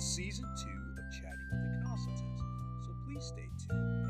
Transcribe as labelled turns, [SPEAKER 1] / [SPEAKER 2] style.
[SPEAKER 1] season two of Chatting with the Constantins. So please stay tuned